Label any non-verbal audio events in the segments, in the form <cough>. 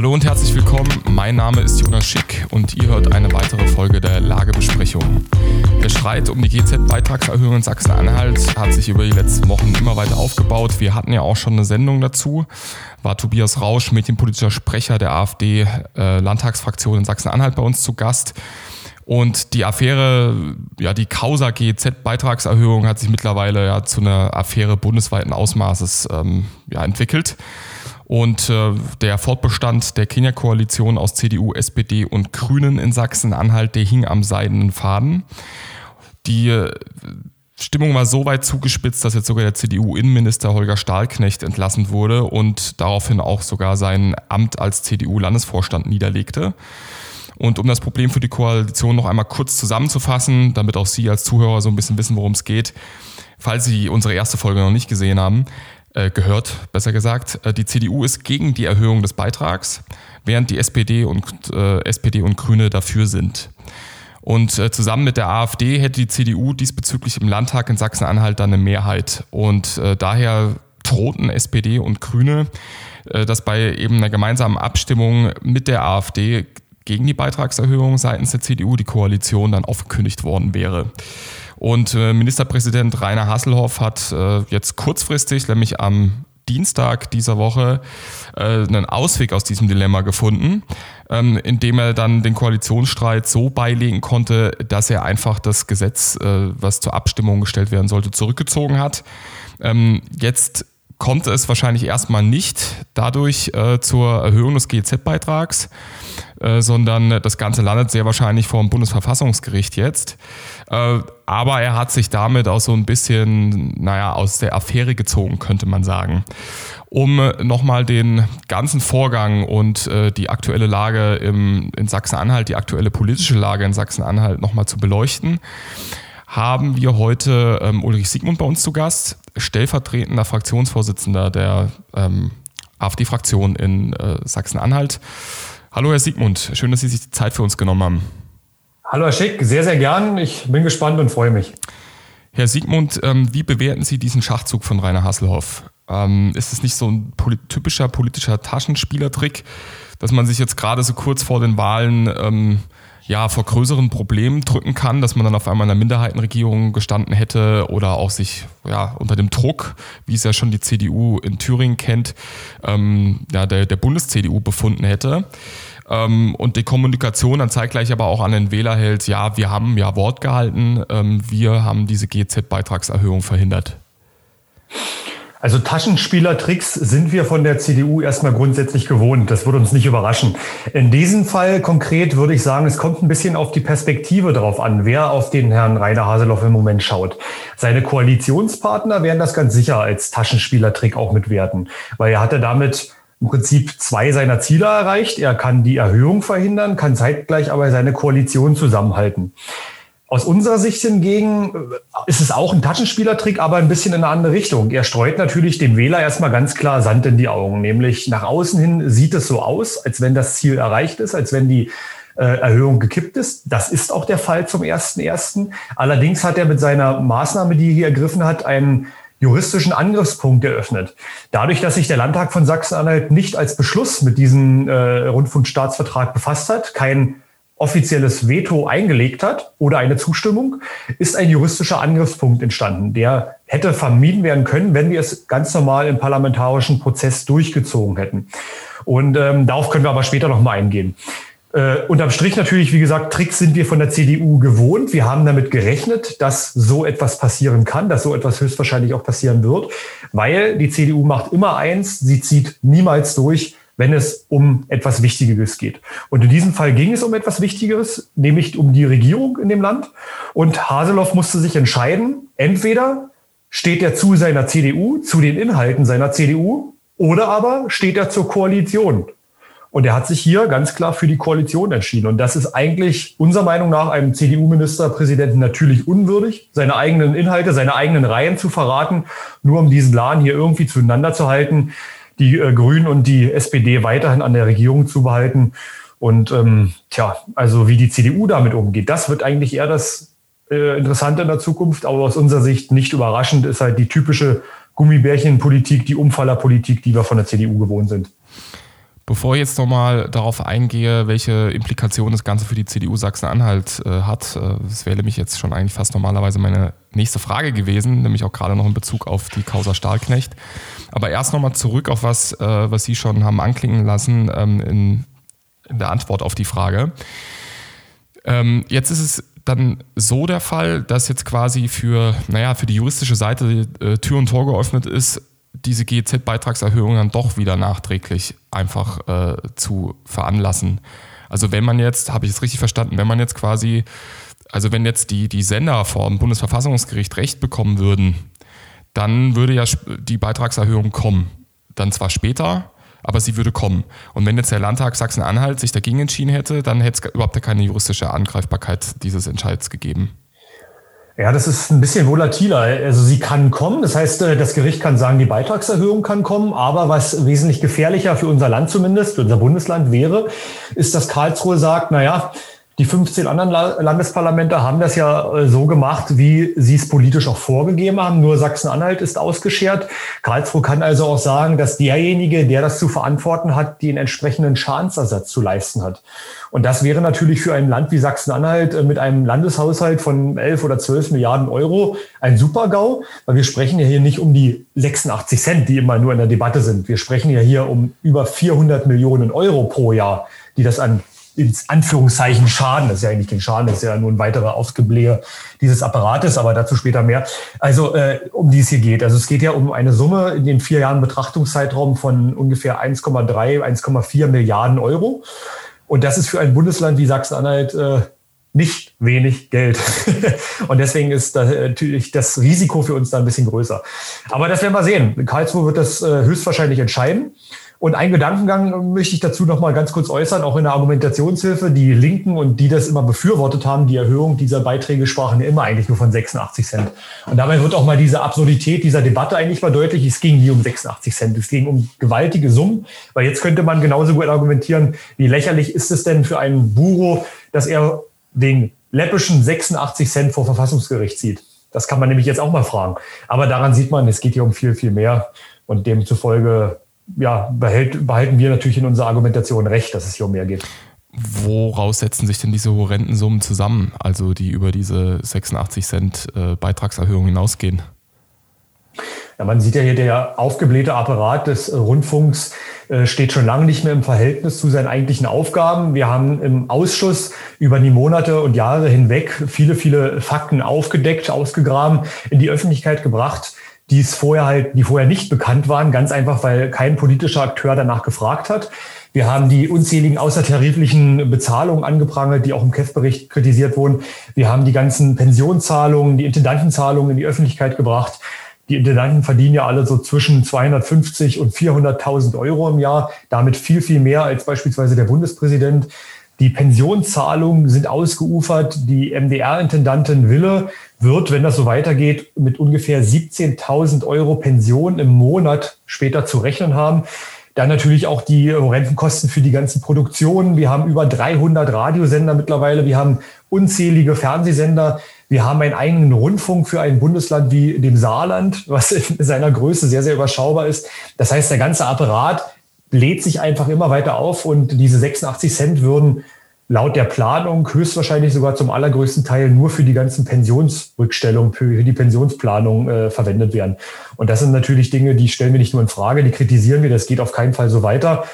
Hallo und herzlich willkommen. Mein Name ist Jonas Schick und ihr hört eine weitere Folge der Lagebesprechung. Der Streit um die GZ-Beitragserhöhung in Sachsen-Anhalt hat sich über die letzten Wochen immer weiter aufgebaut. Wir hatten ja auch schon eine Sendung dazu. War Tobias Rausch, medienpolitischer Sprecher der AfD-Landtagsfraktion äh, in Sachsen-Anhalt bei uns zu Gast. Und die Affäre, ja, die Causa GEZ-Beitragserhöhung hat sich mittlerweile ja zu einer Affäre bundesweiten Ausmaßes ähm, ja, entwickelt. Und äh, der Fortbestand der Kenia-Koalition aus CDU, SPD und Grünen in Sachsen-Anhalt, der hing am seidenen Faden. Die äh, Stimmung war so weit zugespitzt, dass jetzt sogar der CDU-Innenminister Holger Stahlknecht entlassen wurde und daraufhin auch sogar sein Amt als CDU-Landesvorstand niederlegte. Und um das Problem für die Koalition noch einmal kurz zusammenzufassen, damit auch Sie als Zuhörer so ein bisschen wissen, worum es geht, falls Sie unsere erste Folge noch nicht gesehen haben, äh, gehört, besser gesagt. Äh, die CDU ist gegen die Erhöhung des Beitrags, während die SPD und, äh, SPD und Grüne dafür sind. Und äh, zusammen mit der AfD hätte die CDU diesbezüglich im Landtag in Sachsen-Anhalt dann eine Mehrheit. Und äh, daher drohten SPD und Grüne, dass bei eben einer gemeinsamen Abstimmung mit der AfD gegen die Beitragserhöhung seitens der CDU die Koalition dann aufgekündigt worden wäre. Und äh, Ministerpräsident Rainer Hasselhoff hat äh, jetzt kurzfristig, nämlich am Dienstag dieser Woche, äh, einen Ausweg aus diesem Dilemma gefunden, ähm, indem er dann den Koalitionsstreit so beilegen konnte, dass er einfach das Gesetz, was zur Abstimmung gestellt werden sollte, zurückgezogen hat. Ähm, jetzt kommt es wahrscheinlich erstmal nicht dadurch äh, zur Erhöhung des GEZ-Beitrags, äh, sondern das Ganze landet sehr wahrscheinlich vor dem Bundesverfassungsgericht jetzt. Äh, aber er hat sich damit auch so ein bisschen, naja, aus der Affäre gezogen, könnte man sagen. Um nochmal den ganzen Vorgang und äh, die aktuelle Lage im, in Sachsen-Anhalt, die aktuelle politische Lage in Sachsen-Anhalt nochmal zu beleuchten, haben wir heute ähm, Ulrich Siegmund bei uns zu Gast, stellvertretender Fraktionsvorsitzender der ähm, AfD-Fraktion in äh, Sachsen-Anhalt. Hallo Herr Siegmund, schön, dass Sie sich die Zeit für uns genommen haben. Hallo Herr Schick, sehr, sehr gern. Ich bin gespannt und freue mich. Herr Siegmund, ähm, wie bewerten Sie diesen Schachzug von Rainer Hasselhoff? Ähm, ist es nicht so ein typischer politischer Taschenspielertrick, dass man sich jetzt gerade so kurz vor den Wahlen ähm, ja, vor größeren Problemen drücken kann, dass man dann auf einmal in einer Minderheitenregierung gestanden hätte oder auch sich ja, unter dem Druck, wie es ja schon die CDU in Thüringen kennt, ähm, ja, der, der Bundes-CDU befunden hätte. Ähm, und die Kommunikation dann zeitgleich aber auch an den Wähler hält, ja, wir haben ja Wort gehalten, ähm, wir haben diese GZ-Beitragserhöhung verhindert. Also Taschenspielertricks sind wir von der CDU erstmal grundsätzlich gewohnt. Das würde uns nicht überraschen. In diesem Fall konkret würde ich sagen, es kommt ein bisschen auf die Perspektive darauf an, wer auf den Herrn Rainer Haseloff im Moment schaut. Seine Koalitionspartner werden das ganz sicher als Taschenspielertrick auch mitwerten, weil er hatte damit im Prinzip zwei seiner Ziele erreicht. Er kann die Erhöhung verhindern, kann zeitgleich aber seine Koalition zusammenhalten. Aus unserer Sicht hingegen äh, ist es auch ein Taschenspielertrick, aber ein bisschen in eine andere Richtung. Er streut natürlich dem Wähler erstmal ganz klar Sand in die Augen. Nämlich nach außen hin sieht es so aus, als wenn das Ziel erreicht ist, als wenn die äh, Erhöhung gekippt ist. Das ist auch der Fall zum ersten ersten. Allerdings hat er mit seiner Maßnahme, die er hier ergriffen hat, einen juristischen Angriffspunkt eröffnet. Dadurch, dass sich der Landtag von Sachsen-Anhalt nicht als Beschluss mit diesem äh, Rundfunkstaatsvertrag befasst hat, kein offizielles Veto eingelegt hat oder eine Zustimmung, ist ein juristischer Angriffspunkt entstanden, der hätte vermieden werden können, wenn wir es ganz normal im parlamentarischen Prozess durchgezogen hätten. Und ähm, darauf können wir aber später noch mal eingehen. Äh, unterm Strich natürlich, wie gesagt, Tricks sind wir von der CDU gewohnt. Wir haben damit gerechnet, dass so etwas passieren kann, dass so etwas höchstwahrscheinlich auch passieren wird, weil die CDU macht immer eins, sie zieht niemals durch, wenn es um etwas Wichtigeres geht. Und in diesem Fall ging es um etwas Wichtigeres, nämlich um die Regierung in dem Land. Und Haseloff musste sich entscheiden, entweder steht er zu seiner CDU, zu den Inhalten seiner CDU, oder aber steht er zur Koalition. Und er hat sich hier ganz klar für die Koalition entschieden. Und das ist eigentlich unserer Meinung nach einem CDU-Ministerpräsidenten natürlich unwürdig, seine eigenen Inhalte, seine eigenen Reihen zu verraten, nur um diesen Laden hier irgendwie zueinander zu halten die äh, Grünen und die SPD weiterhin an der Regierung zu behalten. Und ähm, tja, also wie die CDU damit umgeht, das wird eigentlich eher das äh, Interessante in der Zukunft. Aber aus unserer Sicht nicht überraschend ist halt die typische Gummibärchenpolitik, die Umfallerpolitik, die wir von der CDU gewohnt sind. Bevor ich jetzt nochmal darauf eingehe, welche Implikationen das Ganze für die CDU Sachsen-Anhalt äh, hat, äh, das wäre nämlich jetzt schon eigentlich fast normalerweise meine nächste Frage gewesen, nämlich auch gerade noch in Bezug auf die Causa Stahlknecht. Aber erst nochmal zurück auf was, äh, was Sie schon haben anklingen lassen ähm, in, in, der Antwort auf die Frage. Ähm, jetzt ist es dann so der Fall, dass jetzt quasi für, naja, für die juristische Seite äh, Tür und Tor geöffnet ist, diese GEZ-Beitragserhöhung dann doch wieder nachträglich einfach äh, zu veranlassen. Also wenn man jetzt, habe ich es richtig verstanden, wenn man jetzt quasi, also wenn jetzt die, die Sender vor dem Bundesverfassungsgericht Recht bekommen würden, dann würde ja die Beitragserhöhung kommen. Dann zwar später, aber sie würde kommen. Und wenn jetzt der Landtag Sachsen-Anhalt sich dagegen entschieden hätte, dann hätte es überhaupt keine juristische Angreifbarkeit dieses Entscheids gegeben. Ja, das ist ein bisschen volatiler. Also sie kann kommen, das heißt, äh, das Gericht kann sagen, die Beitragserhöhung kann kommen, aber was wesentlich gefährlicher für unser Land zumindest, für unser Bundesland wäre, ist, dass Karlsruhe sagt, na ja, die 15 anderen Landesparlamente haben das ja äh, so gemacht, wie sie es politisch auch vorgegeben haben. Nur Sachsen-Anhalt ist ausgeschert. Karlsruhe kann also auch sagen, dass derjenige, der das zu verantworten hat, den entsprechenden Schadensersatz zu leisten hat. Und das wäre natürlich für ein Land wie Sachsen-Anhalt äh, mit einem Landeshaushalt von 11 oder 12 Milliarden Euro ein Super-GAU, weil wir sprechen ja hier nicht um die 86 Cent, die immer nur in der Debatte sind. Wir sprechen ja hier um über 400 Millionen Euro pro Jahr, die das an ins Anführungszeichen Schaden, das ist ja eigentlich kein Schaden, das ist ja nur ein weiterer Ausgeblähe dieses Apparates, aber dazu später mehr. Also äh, um die es hier geht. Also es geht ja um eine Summe in den vier Jahren Betrachtungszeitraum von ungefähr 1,3, 1,4 Milliarden Euro. Und das ist für ein Bundesland wie Sachsen-Anhalt äh, nicht wenig Geld. <laughs> und deswegen ist da natürlich das Risiko für uns da ein bisschen größer. Aber das werden wir sehen. Karlsruhe wird das äh, höchstwahrscheinlich entscheiden. Und ein Gedankengang möchte ich dazu noch mal ganz kurz äußern, auch in der Argumentationshilfe. Die Linken und die das immer befürwortet haben, die Erhöhung dieser Beiträge sprachen immer eigentlich nur von 86 Cent. Und dabei wird auch mal diese Absurdität dieser Debatte eigentlich mal deutlich. Es ging nie um 86 Cent, es ging um gewaltige Summen. Weil jetzt könnte man genauso gut argumentieren, wie lächerlich ist es denn für einen Buro, dass er wegen läppischen 86 Cent vor Verfassungsgericht zieht. Das kann man nämlich jetzt auch mal fragen. Aber daran sieht man, es geht hier um viel, viel mehr. Und demzufolge ja, behält, behalten wir natürlich in unserer Argumentation recht, dass es hier um mehr geht. Woraus setzen sich denn diese horrenden Summen zusammen, also die über diese 86 Cent äh, Beitragserhöhung hinausgehen? Ja, man sieht ja hier, der aufgeblähte Apparat des Rundfunks äh, steht schon lange nicht mehr im Verhältnis zu seinen eigentlichen Aufgaben. Wir haben im Ausschuss über die Monate und Jahre hinweg viele, viele Fakten aufgedeckt, ausgegraben, in die Öffentlichkeit gebracht, die es vorher halt, die vorher nicht bekannt waren, ganz einfach, weil kein politischer Akteur danach gefragt hat. Wir haben die unzähligen außertariflichen Bezahlungen angeprangert, die auch im KEF-Bericht kritisiert wurden. Wir haben die ganzen Pensionszahlungen, die Intendantenzahlungen in die Öffentlichkeit gebracht. Die Intendanten verdienen ja alle so zwischen 250 und 400.000 Euro im Jahr, damit viel, viel mehr als beispielsweise der Bundespräsident. Die Pensionszahlungen sind ausgeufert. Die MDR-Intendantin Wille wird, wenn das so weitergeht, mit ungefähr 17.000 Euro Pension im Monat später zu rechnen haben. Dann natürlich auch die Rentenkosten für die ganzen Produktionen. Wir haben über 300 Radiosender mittlerweile. Wir haben unzählige Fernsehsender. Wir haben einen eigenen Rundfunk für ein Bundesland wie dem Saarland, was in seiner Größe sehr, sehr überschaubar ist. Das heißt, der ganze Apparat lädt sich einfach immer weiter auf und diese 86 Cent würden laut der Planung höchstwahrscheinlich sogar zum allergrößten Teil nur für die ganzen Pensionsrückstellungen, für die Pensionsplanung äh, verwendet werden. Und das sind natürlich Dinge, die stellen wir nicht nur in Frage, die kritisieren wir, das geht auf keinen Fall so weiter.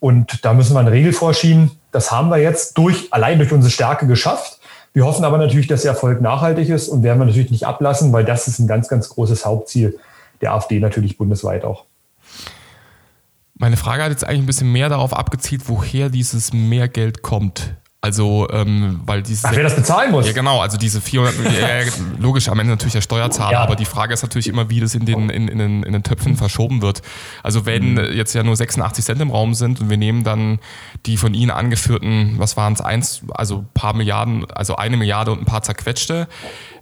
Und da müssen wir eine Regel vorschieben. Das haben wir jetzt durch, allein durch unsere Stärke geschafft. Wir hoffen aber natürlich, dass der Erfolg nachhaltig ist und werden wir natürlich nicht ablassen, weil das ist ein ganz, ganz großes Hauptziel der AfD natürlich bundesweit auch. Meine Frage hat jetzt eigentlich ein bisschen mehr darauf abgezielt, woher dieses Mehrgeld kommt. Also, ähm, weil dieses. Ach, wer das bezahlen muss? Ja, genau. Also, diese 400, ja, <laughs> logisch, am Ende natürlich der Steuerzahler. Ja. Aber die Frage ist natürlich immer, wie das in den, in, in, den, in den Töpfen verschoben wird. Also, wenn mhm. jetzt ja nur 86 Cent im Raum sind und wir nehmen dann die von Ihnen angeführten, was waren es, eins, also paar Milliarden, also eine Milliarde und ein paar zerquetschte,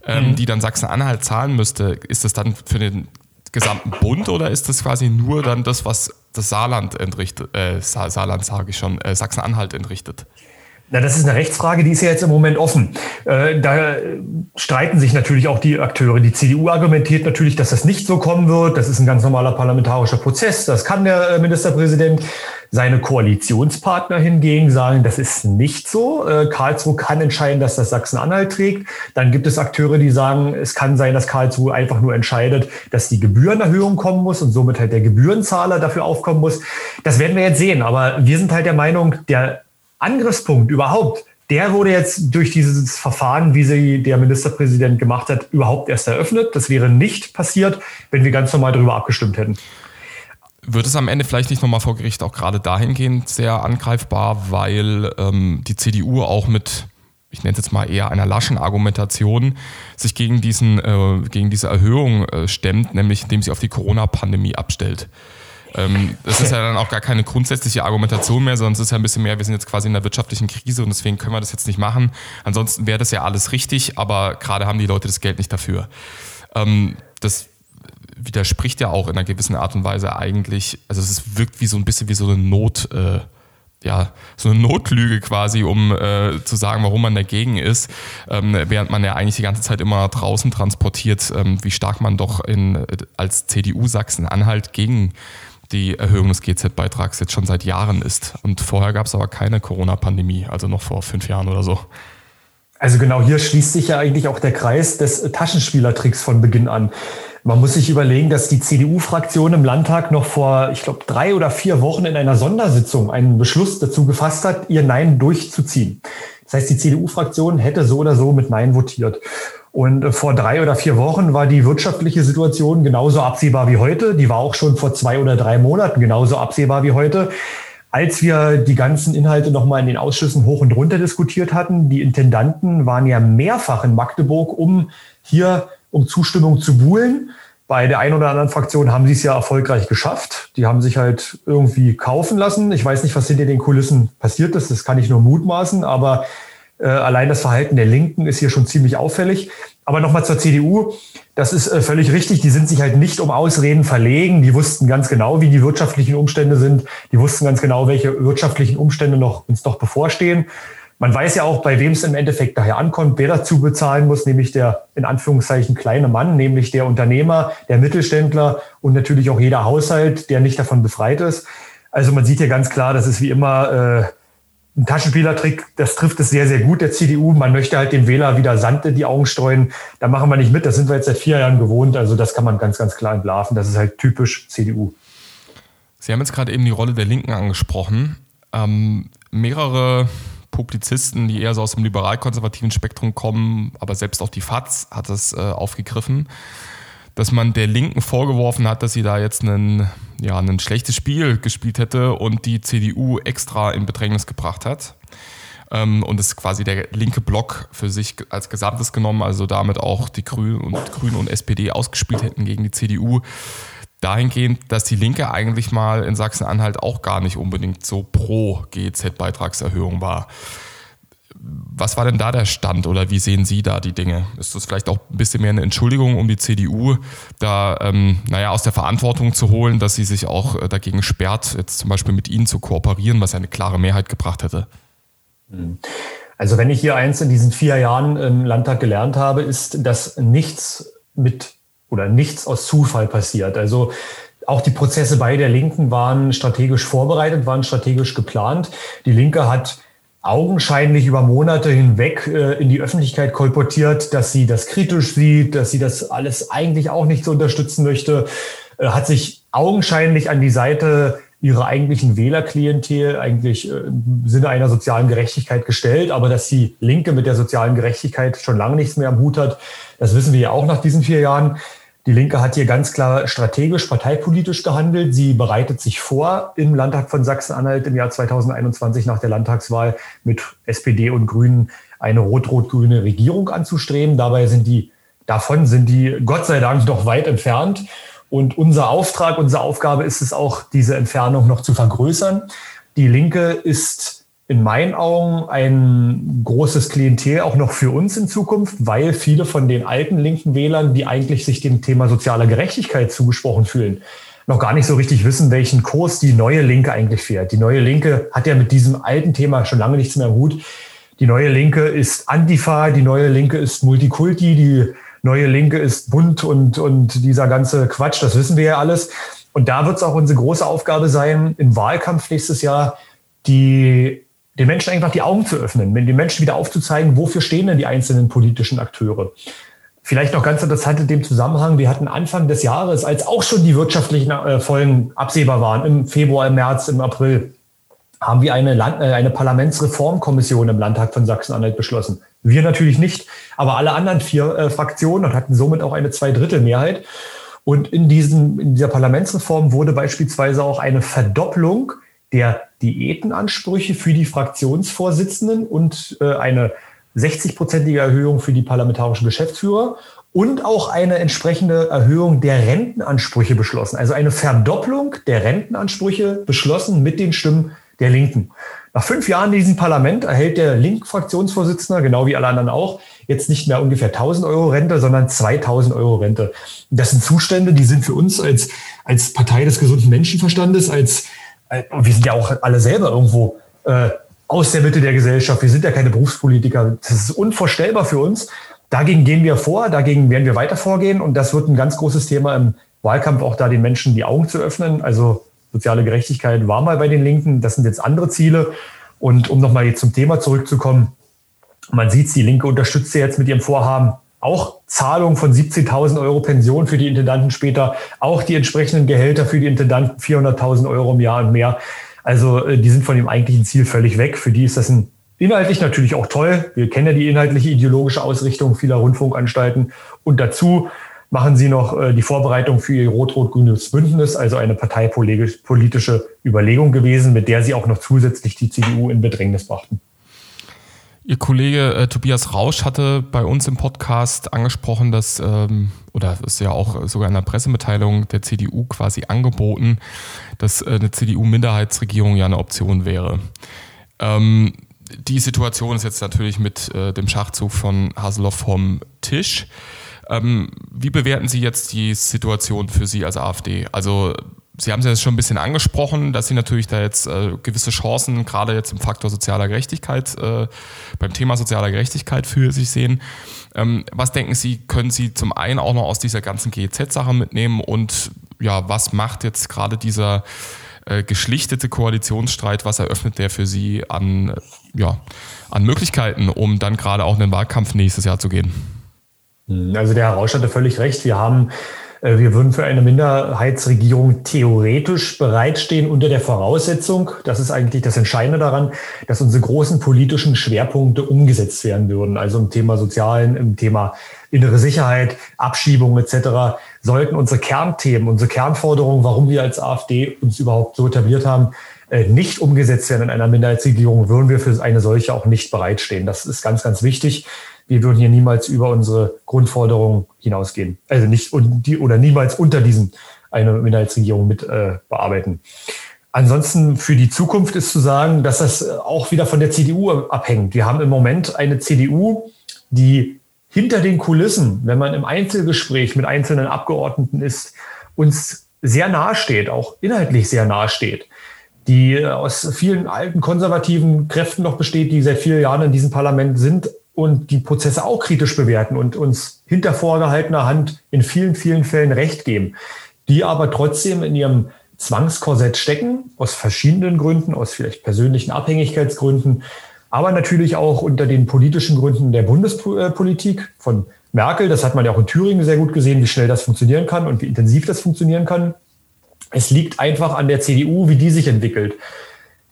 ähm, mhm. die dann Sachsen-Anhalt zahlen müsste, ist das dann für den gesamten Bund oder ist das quasi nur dann das, was das Saarland entrichtet, äh, Saarland sage ich schon, äh, Sachsen-Anhalt entrichtet? Na, das ist eine Rechtsfrage, die ist ja jetzt im Moment offen. Äh, da streiten sich natürlich auch die Akteure. Die CDU argumentiert natürlich, dass das nicht so kommen wird. Das ist ein ganz normaler parlamentarischer Prozess. Das kann der äh, Ministerpräsident. Seine Koalitionspartner hingegen sagen, das ist nicht so. Äh, Karlsruhe kann entscheiden, dass das Sachsen-Anhalt trägt. Dann gibt es Akteure, die sagen, es kann sein, dass Karlsruhe einfach nur entscheidet, dass die Gebührenerhöhung kommen muss und somit halt der Gebührenzahler dafür aufkommen muss. Das werden wir jetzt sehen. Aber wir sind halt der Meinung, der Angriffspunkt überhaupt der wurde jetzt durch dieses Verfahren, wie sie der Ministerpräsident gemacht hat, überhaupt erst eröffnet. Das wäre nicht passiert, wenn wir ganz normal darüber abgestimmt hätten. Wird es am Ende vielleicht nicht nochmal vor Gericht auch gerade dahingehend sehr angreifbar, weil ähm, die CDU auch mit, ich nenne es jetzt mal eher einer laschen Argumentation, sich gegen, diesen, äh, gegen diese Erhöhung äh, stemmt, nämlich indem sie auf die Corona-Pandemie abstellt? Ähm, das ist ja dann auch gar keine grundsätzliche Argumentation mehr, sondern es ist ja ein bisschen mehr, wir sind jetzt quasi in einer wirtschaftlichen Krise und deswegen können wir das jetzt nicht machen. Ansonsten wäre das ja alles richtig, aber gerade haben die Leute das Geld nicht dafür. Ähm, das widerspricht ja auch in einer gewissen Art und Weise eigentlich, also es wirkt wie so ein bisschen wie so eine Not, äh, ja, so eine Notlüge quasi, um äh, zu sagen, warum man dagegen ist, ähm, während man ja eigentlich die ganze Zeit immer draußen transportiert, ähm, wie stark man doch in, als CDU Sachsen-Anhalt gegen die Erhöhung des GZ-Beitrags jetzt schon seit Jahren ist. Und vorher gab es aber keine Corona-Pandemie, also noch vor fünf Jahren oder so. Also genau hier schließt sich ja eigentlich auch der Kreis des Taschenspielertricks von Beginn an. Man muss sich überlegen, dass die CDU-Fraktion im Landtag noch vor, ich glaube, drei oder vier Wochen in einer Sondersitzung einen Beschluss dazu gefasst hat, ihr Nein durchzuziehen. Das heißt, die CDU-Fraktion hätte so oder so mit Nein votiert. Und äh, vor drei oder vier Wochen war die wirtschaftliche Situation genauso absehbar wie heute. Die war auch schon vor zwei oder drei Monaten genauso absehbar wie heute. Als wir die ganzen Inhalte nochmal in den Ausschüssen hoch und runter diskutiert hatten, die Intendanten waren ja mehrfach in Magdeburg, um hier um Zustimmung zu buhlen. Bei der einen oder anderen Fraktion haben sie es ja erfolgreich geschafft. Die haben sich halt irgendwie kaufen lassen. Ich weiß nicht, was hinter den Kulissen passiert ist. Das kann ich nur mutmaßen. Aber äh, allein das Verhalten der Linken ist hier schon ziemlich auffällig. Aber nochmal zur CDU. Das ist äh, völlig richtig. Die sind sich halt nicht um Ausreden verlegen. Die wussten ganz genau, wie die wirtschaftlichen Umstände sind. Die wussten ganz genau, welche wirtschaftlichen Umstände noch, uns noch bevorstehen. Man weiß ja auch, bei wem es im Endeffekt daher ankommt, wer dazu bezahlen muss, nämlich der in Anführungszeichen kleine Mann, nämlich der Unternehmer, der Mittelständler und natürlich auch jeder Haushalt, der nicht davon befreit ist. Also man sieht hier ganz klar, das ist wie immer äh, ein Taschenspielertrick, das trifft es sehr, sehr gut, der CDU. Man möchte halt dem Wähler wieder Sand in die Augen streuen. Da machen wir nicht mit. Das sind wir jetzt seit vier Jahren gewohnt. Also das kann man ganz, ganz klar entlarven. Das ist halt typisch CDU. Sie haben jetzt gerade eben die Rolle der Linken angesprochen. Ähm, mehrere Publizisten, die eher so aus dem liberal-konservativen Spektrum kommen, aber selbst auch die FAZ hat es äh, aufgegriffen, dass man der Linken vorgeworfen hat, dass sie da jetzt einen ja, ein schlechtes Spiel gespielt hätte und die CDU extra in Bedrängnis gebracht hat. Ähm, und es quasi der linke Block für sich als Gesamtes genommen, also damit auch die Grünen und, Grünen und SPD ausgespielt hätten gegen die CDU. Dahingehend, dass die Linke eigentlich mal in Sachsen-Anhalt auch gar nicht unbedingt so pro GEZ-Beitragserhöhung war. Was war denn da der Stand oder wie sehen Sie da die Dinge? Ist das vielleicht auch ein bisschen mehr eine Entschuldigung, um die CDU da, ähm, naja, aus der Verantwortung zu holen, dass sie sich auch äh, dagegen sperrt, jetzt zum Beispiel mit Ihnen zu kooperieren, was eine klare Mehrheit gebracht hätte? Hm. Also wenn ich hier eins in diesen vier Jahren im Landtag gelernt habe, ist, dass nichts mit oder nichts aus Zufall passiert. Also auch die Prozesse bei der Linken waren strategisch vorbereitet, waren strategisch geplant. Die Linke hat augenscheinlich über Monate hinweg äh, in die Öffentlichkeit kolportiert, dass sie das kritisch sieht, dass sie das alles eigentlich auch nicht so unterstützen möchte, äh, hat sich augenscheinlich an die Seite ihrer eigentlichen Wählerklientel eigentlich äh, im Sinne einer sozialen Gerechtigkeit gestellt. Aber dass die Linke mit der sozialen Gerechtigkeit schon lange nichts mehr am Hut hat, das wissen wir ja auch nach diesen vier Jahren. Die Linke hat hier ganz klar strategisch, parteipolitisch gehandelt. Sie bereitet sich vor, im Landtag von Sachsen-Anhalt im Jahr 2021 nach der Landtagswahl mit SPD und Grünen eine rot-rot-grüne Regierung anzustreben. Dabei sind die, davon sind die Gott sei Dank noch weit entfernt. Und unser Auftrag, unsere Aufgabe ist es auch, diese Entfernung noch zu vergrößern. Die Linke ist in meinen Augen ein großes Klientel auch noch für uns in Zukunft, weil viele von den alten linken Wählern, die eigentlich sich dem Thema sozialer Gerechtigkeit zugesprochen fühlen, noch gar nicht so richtig wissen, welchen Kurs die neue Linke eigentlich fährt. Die neue Linke hat ja mit diesem alten Thema schon lange nichts mehr im Hut. Die neue Linke ist Antifa, die neue Linke ist Multikulti, die neue Linke ist bunt und, und dieser ganze Quatsch, das wissen wir ja alles. Und da wird es auch unsere große Aufgabe sein, im Wahlkampf nächstes Jahr die, den Menschen einfach die Augen zu öffnen, den Menschen wieder aufzuzeigen, wofür stehen denn die einzelnen politischen Akteure. Vielleicht noch ganz interessant in dem Zusammenhang, wir hatten Anfang des Jahres, als auch schon die wirtschaftlichen äh, Folgen absehbar waren, im Februar, im März, im April, haben wir eine, Land, äh, eine Parlamentsreformkommission im Landtag von Sachsen-Anhalt beschlossen. Wir natürlich nicht, aber alle anderen vier äh, Fraktionen und hatten somit auch eine Zweidrittelmehrheit. Und in, diesem, in dieser Parlamentsreform wurde beispielsweise auch eine Verdopplung der Diätenansprüche für die Fraktionsvorsitzenden und äh, eine 60-prozentige Erhöhung für die parlamentarischen Geschäftsführer und auch eine entsprechende Erhöhung der Rentenansprüche beschlossen. Also eine Verdopplung der Rentenansprüche beschlossen mit den Stimmen der Linken. Nach fünf Jahren in diesem Parlament erhält der Link-Fraktionsvorsitzende, genau wie alle anderen auch, jetzt nicht mehr ungefähr 1000 Euro Rente, sondern 2000 Euro Rente. Das sind Zustände, die sind für uns als, als Partei des gesunden Menschenverstandes, als, als wir sind ja auch alle selber irgendwo äh, aus der Mitte der Gesellschaft. Wir sind ja keine Berufspolitiker. Das ist unvorstellbar für uns. Dagegen gehen wir vor, dagegen werden wir weiter vorgehen und das wird ein ganz großes Thema im Wahlkampf, auch da den Menschen die Augen zu öffnen. Also soziale Gerechtigkeit war mal bei den Linken, das sind jetzt andere Ziele. Und um nochmal jetzt zum Thema zurückzukommen, man sieht, die Linke unterstützt jetzt mit ihrem Vorhaben auch Zahlung von 17.000 Euro Pension für die Intendanten später, auch die entsprechenden Gehälter für die Intendanten 400.000 Euro im Jahr und mehr. Also äh, die sind von dem eigentlichen Ziel völlig weg. Für die ist das ein, inhaltlich natürlich auch toll. Wir kennen ja die inhaltliche ideologische Ausrichtung vieler Rundfunkanstalten. Und dazu machen Sie noch äh, die Vorbereitung für Ihr rot-rot-grünes Bündnis, also eine parteipolitische Überlegung gewesen, mit der Sie auch noch zusätzlich die CDU in Bedrängnis brachten. Ihr Kollege äh, Tobias Rausch hatte bei uns im Podcast angesprochen, dass, ähm, oder ist ja auch sogar in der Pressemitteilung der CDU quasi angeboten, dass äh, eine CDU-Minderheitsregierung ja eine Option wäre. Ähm, die Situation ist jetzt natürlich mit äh, dem Schachzug von Haseloff vom Tisch. Ähm, wie bewerten Sie jetzt die Situation für Sie als AfD? Also Sie haben es ja schon ein bisschen angesprochen, dass Sie natürlich da jetzt äh, gewisse Chancen, gerade jetzt im Faktor sozialer Gerechtigkeit, äh, beim Thema sozialer Gerechtigkeit für sich sehen. Ähm, was denken Sie, können Sie zum einen auch noch aus dieser ganzen GEZ-Sache mitnehmen und ja, was macht jetzt gerade dieser äh, geschlichtete Koalitionsstreit, was eröffnet der für Sie an, ja, an Möglichkeiten, um dann gerade auch in den Wahlkampf nächstes Jahr zu gehen? Also der Herr Rausch hatte völlig recht. Wir haben wir würden für eine Minderheitsregierung theoretisch bereitstehen unter der Voraussetzung, das ist eigentlich das Entscheidende daran, dass unsere großen politischen Schwerpunkte umgesetzt werden würden. Also im Thema Sozialen, im Thema innere Sicherheit, Abschiebung etc. sollten unsere Kernthemen, unsere Kernforderungen, warum wir als AfD uns überhaupt so etabliert haben, äh, nicht umgesetzt werden in einer Minderheitsregierung, würden wir für eine solche auch nicht bereitstehen. Das ist ganz, ganz wichtig wir würden hier niemals über unsere Grundforderungen hinausgehen. Also nicht und die oder niemals unter diesen eine Minderheitsregierung mit äh, bearbeiten. Ansonsten für die Zukunft ist zu sagen, dass das auch wieder von der CDU abhängt. Wir haben im Moment eine CDU, die hinter den Kulissen, wenn man im Einzelgespräch mit einzelnen Abgeordneten ist, uns sehr nahe steht, auch inhaltlich sehr nahe steht, die aus vielen alten konservativen Kräften noch besteht, die seit vielen Jahren in diesem Parlament sind, und die Prozesse auch kritisch bewerten und uns hinter vorgehaltener Hand in vielen, vielen Fällen Recht geben, die aber trotzdem in ihrem Zwangskorsett stecken, aus verschiedenen Gründen, aus vielleicht persönlichen Abhängigkeitsgründen, aber natürlich auch unter den politischen Gründen der Bundespolitik von Merkel. Das hat man ja auch in Thüringen sehr gut gesehen, wie schnell das funktionieren kann und wie intensiv das funktionieren kann. Es liegt einfach an der CDU, wie die sich entwickelt.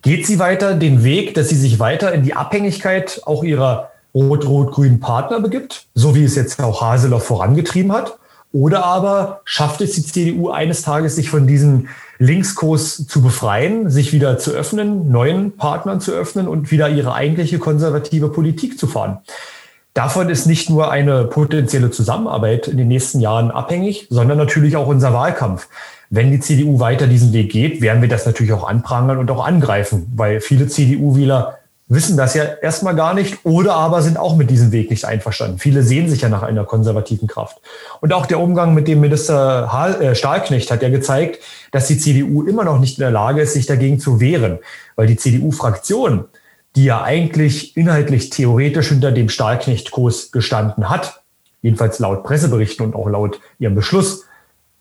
Geht sie weiter den Weg, dass sie sich weiter in die Abhängigkeit auch ihrer rot-rot-grünen Partner begibt, so wie es jetzt auch Haseloff vorangetrieben hat. Oder aber schafft es die CDU eines Tages, sich von diesem Linkskurs zu befreien, sich wieder zu öffnen, neuen Partnern zu öffnen und wieder ihre eigentliche konservative Politik zu fahren. Davon ist nicht nur eine potenzielle Zusammenarbeit in den nächsten Jahren abhängig, sondern natürlich auch unser Wahlkampf. Wenn die CDU weiter diesen Weg geht, werden wir das natürlich auch anprangern und auch angreifen, weil viele CDU-Wähler wissen das ja erstmal gar nicht oder aber sind auch mit diesem Weg nicht einverstanden. Viele sehen sich ja nach einer konservativen Kraft. Und auch der Umgang mit dem Minister äh, Stahlknecht hat ja gezeigt, dass die CDU immer noch nicht in der Lage ist, sich dagegen zu wehren, weil die CDU-Fraktion, die ja eigentlich inhaltlich theoretisch hinter dem Stahlknecht-Kurs gestanden hat, jedenfalls laut Presseberichten und auch laut ihrem Beschluss,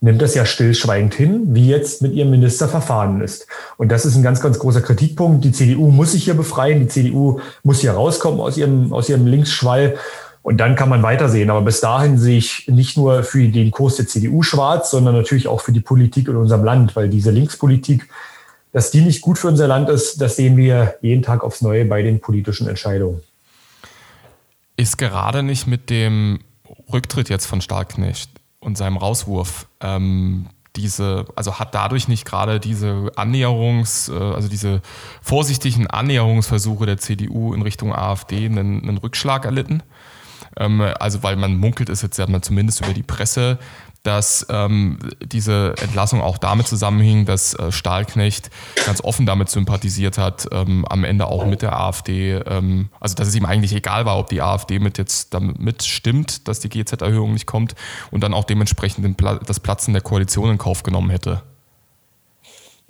nimmt das ja stillschweigend hin, wie jetzt mit ihrem Minister verfahren ist. Und das ist ein ganz, ganz großer Kritikpunkt. Die CDU muss sich hier befreien, die CDU muss hier rauskommen aus ihrem, aus ihrem Linksschwall. Und dann kann man weitersehen. Aber bis dahin sehe ich nicht nur für den Kurs der CDU schwarz, sondern natürlich auch für die Politik in unserem Land, weil diese Linkspolitik, dass die nicht gut für unser Land ist, das sehen wir jeden Tag aufs Neue bei den politischen Entscheidungen. Ist gerade nicht mit dem Rücktritt jetzt von Starknecht und seinem Rauswurf ähm, diese, also hat dadurch nicht gerade diese Annäherungs, äh, also diese vorsichtigen Annäherungsversuche der CDU in Richtung AfD einen, einen Rückschlag erlitten? Ähm, also weil man munkelt es jetzt ja zumindest über die Presse, dass ähm, diese Entlassung auch damit zusammenhing, dass äh, Stahlknecht ganz offen damit sympathisiert hat, ähm, am Ende auch mit der AfD, ähm, also dass es ihm eigentlich egal war, ob die AfD mit jetzt damit stimmt, dass die GZ-Erhöhung nicht kommt und dann auch dementsprechend Pla das Platzen der Koalition in Kauf genommen hätte.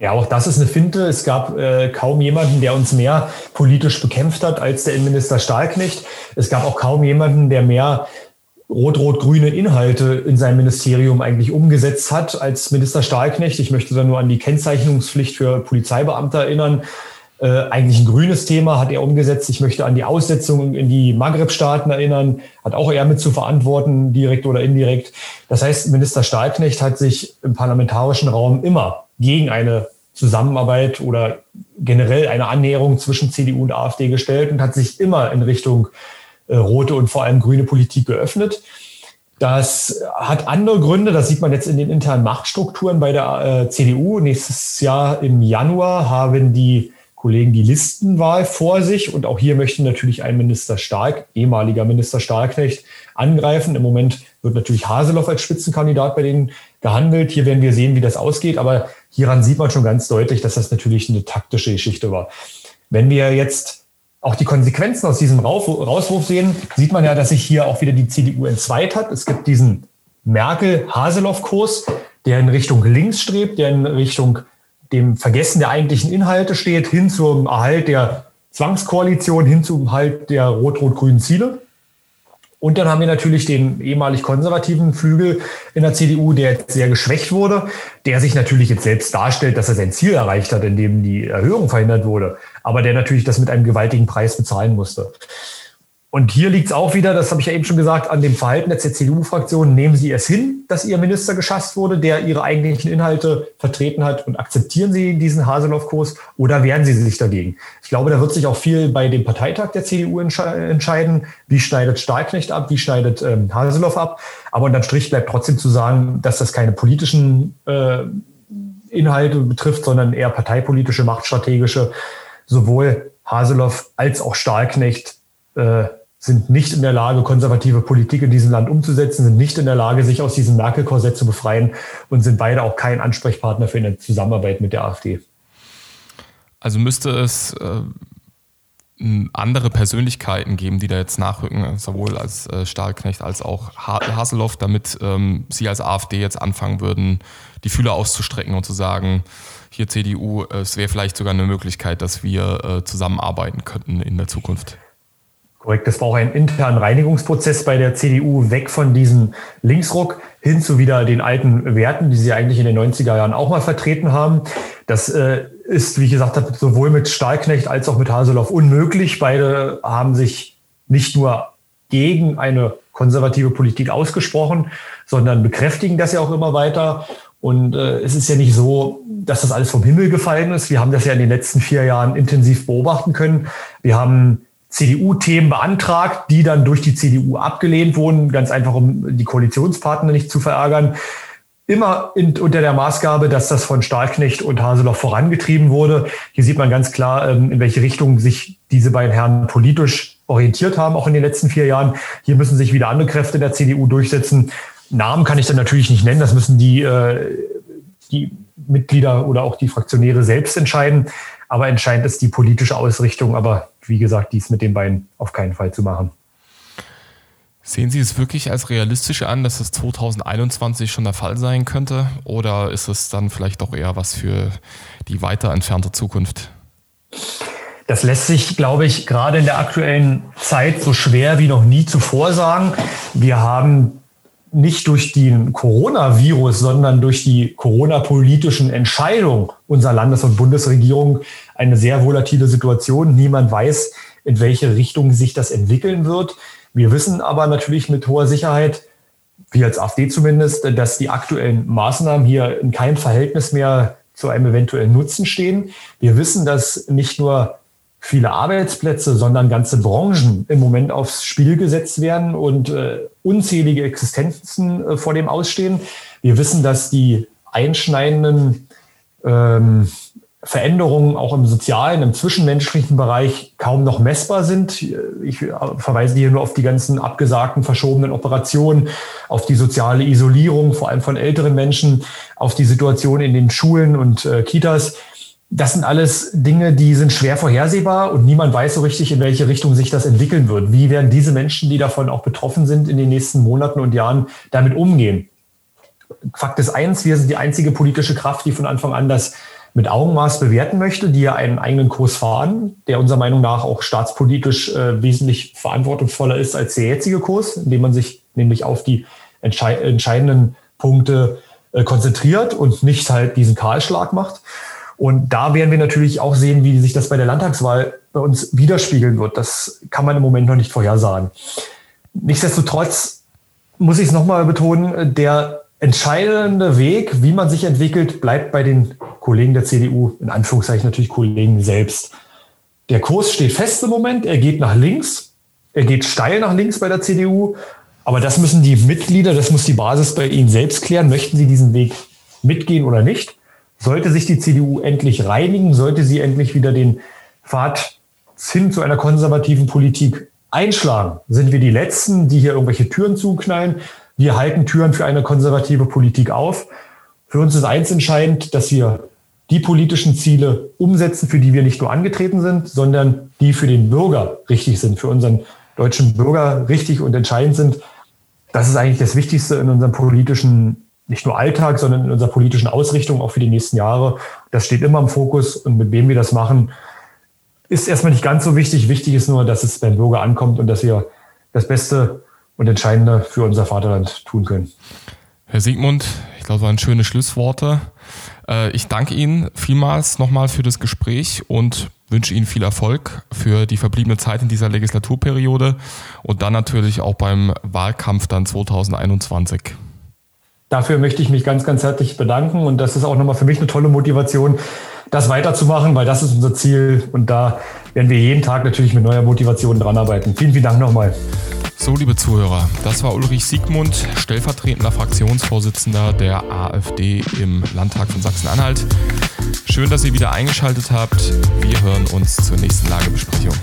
Ja, auch das ist eine Finte. Es gab äh, kaum jemanden, der uns mehr politisch bekämpft hat als der Innenminister Stahlknecht. Es gab auch kaum jemanden, der mehr rot-rot-grüne Inhalte in seinem Ministerium eigentlich umgesetzt hat als Minister Stahlknecht. Ich möchte da nur an die Kennzeichnungspflicht für Polizeibeamte erinnern. Äh, eigentlich ein grünes Thema hat er umgesetzt. Ich möchte an die Aussetzung in die Maghreb-Staaten erinnern, hat auch er mit zu verantworten, direkt oder indirekt. Das heißt, Minister Stahlknecht hat sich im parlamentarischen Raum immer gegen eine Zusammenarbeit oder generell eine Annäherung zwischen CDU und AfD gestellt und hat sich immer in Richtung rote und vor allem grüne Politik geöffnet. Das hat andere Gründe, das sieht man jetzt in den internen Machtstrukturen bei der äh, CDU. Nächstes Jahr im Januar haben die Kollegen die Listenwahl vor sich und auch hier möchte natürlich ein Minister Stark, ehemaliger Minister Stahlknecht, angreifen. Im Moment wird natürlich Haseloff als Spitzenkandidat bei denen gehandelt. Hier werden wir sehen, wie das ausgeht, aber hieran sieht man schon ganz deutlich, dass das natürlich eine taktische Geschichte war. Wenn wir jetzt auch die Konsequenzen aus diesem Rauswurf sehen, sieht man ja, dass sich hier auch wieder die CDU entzweit hat. Es gibt diesen Merkel-Haseloff-Kurs, der in Richtung links strebt, der in Richtung dem Vergessen der eigentlichen Inhalte steht, hin zum Erhalt der Zwangskoalition, hin zum Erhalt der rot-rot-grünen Ziele. Und dann haben wir natürlich den ehemalig konservativen Flügel in der CDU, der jetzt sehr geschwächt wurde, der sich natürlich jetzt selbst darstellt, dass er sein Ziel erreicht hat, indem die Erhöhung verhindert wurde, aber der natürlich das mit einem gewaltigen Preis bezahlen musste. Und hier liegt es auch wieder, das habe ich ja eben schon gesagt, an dem Verhalten der CDU-Fraktion. Nehmen Sie es hin, dass Ihr Minister geschasst wurde, der Ihre eigentlichen Inhalte vertreten hat und akzeptieren Sie diesen Haseloff-Kurs oder wehren Sie sich dagegen? Ich glaube, da wird sich auch viel bei dem Parteitag der CDU entsche entscheiden. Wie schneidet Stahlknecht ab? Wie schneidet ähm, Haseloff ab? Aber unterm Strich bleibt trotzdem zu sagen, dass das keine politischen äh, Inhalte betrifft, sondern eher parteipolitische, machtstrategische. Sowohl Haseloff als auch Stahlknecht äh, sind nicht in der Lage, konservative Politik in diesem Land umzusetzen, sind nicht in der Lage, sich aus diesem Merkel-Korsett zu befreien und sind beide auch kein Ansprechpartner für eine Zusammenarbeit mit der AfD. Also müsste es äh, andere Persönlichkeiten geben, die da jetzt nachrücken, sowohl als äh, Stahlknecht als auch Haseloff, damit ähm, Sie als AfD jetzt anfangen würden, die Fühler auszustrecken und zu sagen, hier CDU, es wäre vielleicht sogar eine Möglichkeit, dass wir äh, zusammenarbeiten könnten in der Zukunft. Korrekt, das war auch ein internen Reinigungsprozess bei der CDU, weg von diesem Linksruck hin zu wieder den alten Werten, die sie eigentlich in den 90er Jahren auch mal vertreten haben. Das äh, ist, wie ich gesagt habe, sowohl mit Stahlknecht als auch mit Haseloff unmöglich. Beide haben sich nicht nur gegen eine konservative Politik ausgesprochen, sondern bekräftigen das ja auch immer weiter. Und äh, es ist ja nicht so, dass das alles vom Himmel gefallen ist. Wir haben das ja in den letzten vier Jahren intensiv beobachten können. Wir haben CDU-Themen beantragt, die dann durch die CDU abgelehnt wurden, ganz einfach, um die Koalitionspartner nicht zu verärgern. Immer in, unter der Maßgabe, dass das von Stahlknecht und Haseloff vorangetrieben wurde. Hier sieht man ganz klar, ähm, in welche Richtung sich diese beiden Herren politisch orientiert haben, auch in den letzten vier Jahren. Hier müssen sich wieder andere Kräfte der CDU durchsetzen. Namen kann ich dann natürlich nicht nennen, das müssen die, äh, die Mitglieder oder auch die Fraktionäre selbst entscheiden. Aber entscheidend ist die politische Ausrichtung. Aber wie gesagt, dies mit den beiden auf keinen Fall zu machen. Sehen Sie es wirklich als realistisch an, dass es 2021 schon der Fall sein könnte? Oder ist es dann vielleicht doch eher was für die weiter entfernte Zukunft? Das lässt sich, glaube ich, gerade in der aktuellen Zeit so schwer wie noch nie zuvor sagen. Wir haben nicht durch den Coronavirus, sondern durch die Corona-politischen Entscheidungen unserer Landes- und Bundesregierung eine sehr volatile Situation. Niemand weiß, in welche Richtung sich das entwickeln wird. Wir wissen aber natürlich mit hoher Sicherheit, wie als AfD zumindest, dass die aktuellen Maßnahmen hier in keinem Verhältnis mehr zu einem eventuellen Nutzen stehen. Wir wissen, dass nicht nur viele Arbeitsplätze, sondern ganze Branchen im Moment aufs Spiel gesetzt werden und äh, unzählige Existenzen äh, vor dem ausstehen. Wir wissen, dass die einschneidenden ähm, Veränderungen auch im sozialen, im zwischenmenschlichen Bereich kaum noch messbar sind. Ich verweise hier nur auf die ganzen abgesagten, verschobenen Operationen, auf die soziale Isolierung, vor allem von älteren Menschen, auf die Situation in den Schulen und äh, Kitas. Das sind alles Dinge, die sind schwer vorhersehbar und niemand weiß so richtig, in welche Richtung sich das entwickeln wird. Wie werden diese Menschen, die davon auch betroffen sind, in den nächsten Monaten und Jahren damit umgehen? Fakt ist eins, wir sind die einzige politische Kraft, die von Anfang an das mit Augenmaß bewerten möchte, die ja einen eigenen Kurs fahren, der unserer Meinung nach auch staatspolitisch äh, wesentlich verantwortungsvoller ist als der jetzige Kurs, indem man sich nämlich auf die entschei entscheidenden Punkte äh, konzentriert und nicht halt diesen Kahlschlag macht. Und da werden wir natürlich auch sehen, wie sich das bei der Landtagswahl bei uns widerspiegeln wird. Das kann man im Moment noch nicht vorhersagen. Nichtsdestotrotz muss ich es nochmal betonen, der entscheidende Weg, wie man sich entwickelt, bleibt bei den Kollegen der CDU, in Anführungszeichen natürlich Kollegen selbst. Der Kurs steht fest im Moment, er geht nach links, er geht steil nach links bei der CDU, aber das müssen die Mitglieder, das muss die Basis bei ihnen selbst klären. Möchten sie diesen Weg mitgehen oder nicht? Sollte sich die CDU endlich reinigen, sollte sie endlich wieder den Pfad hin zu einer konservativen Politik einschlagen, sind wir die Letzten, die hier irgendwelche Türen zuknallen. Wir halten Türen für eine konservative Politik auf. Für uns ist eins entscheidend, dass wir die politischen Ziele umsetzen, für die wir nicht nur angetreten sind, sondern die für den Bürger richtig sind, für unseren deutschen Bürger richtig und entscheidend sind. Das ist eigentlich das Wichtigste in unserem politischen, nicht nur Alltag, sondern in unserer politischen Ausrichtung auch für die nächsten Jahre. Das steht immer im Fokus und mit wem wir das machen, ist erstmal nicht ganz so wichtig. Wichtig ist nur, dass es beim Bürger ankommt und dass wir das Beste und Entscheidende für unser Vaterland tun können. Herr Siegmund, ich glaube, das waren schöne Schlussworte. Äh, ich danke Ihnen vielmals nochmal für das Gespräch und wünsche Ihnen viel Erfolg für die verbliebene Zeit in dieser Legislaturperiode und dann natürlich auch beim Wahlkampf dann 2021. Dafür möchte ich mich ganz, ganz herzlich bedanken und das ist auch nochmal für mich eine tolle Motivation, das weiterzumachen, weil das ist unser Ziel und da werden wir jeden Tag natürlich mit neuer Motivation dran arbeiten. Vielen, vielen Dank nochmal. So, liebe Zuhörer, das war Ulrich Siegmund, stellvertretender Fraktionsvorsitzender der AfD im Landtag von Sachsen-Anhalt. Schön, dass ihr wieder eingeschaltet habt. Wir hören uns zur nächsten Lagebesprechung.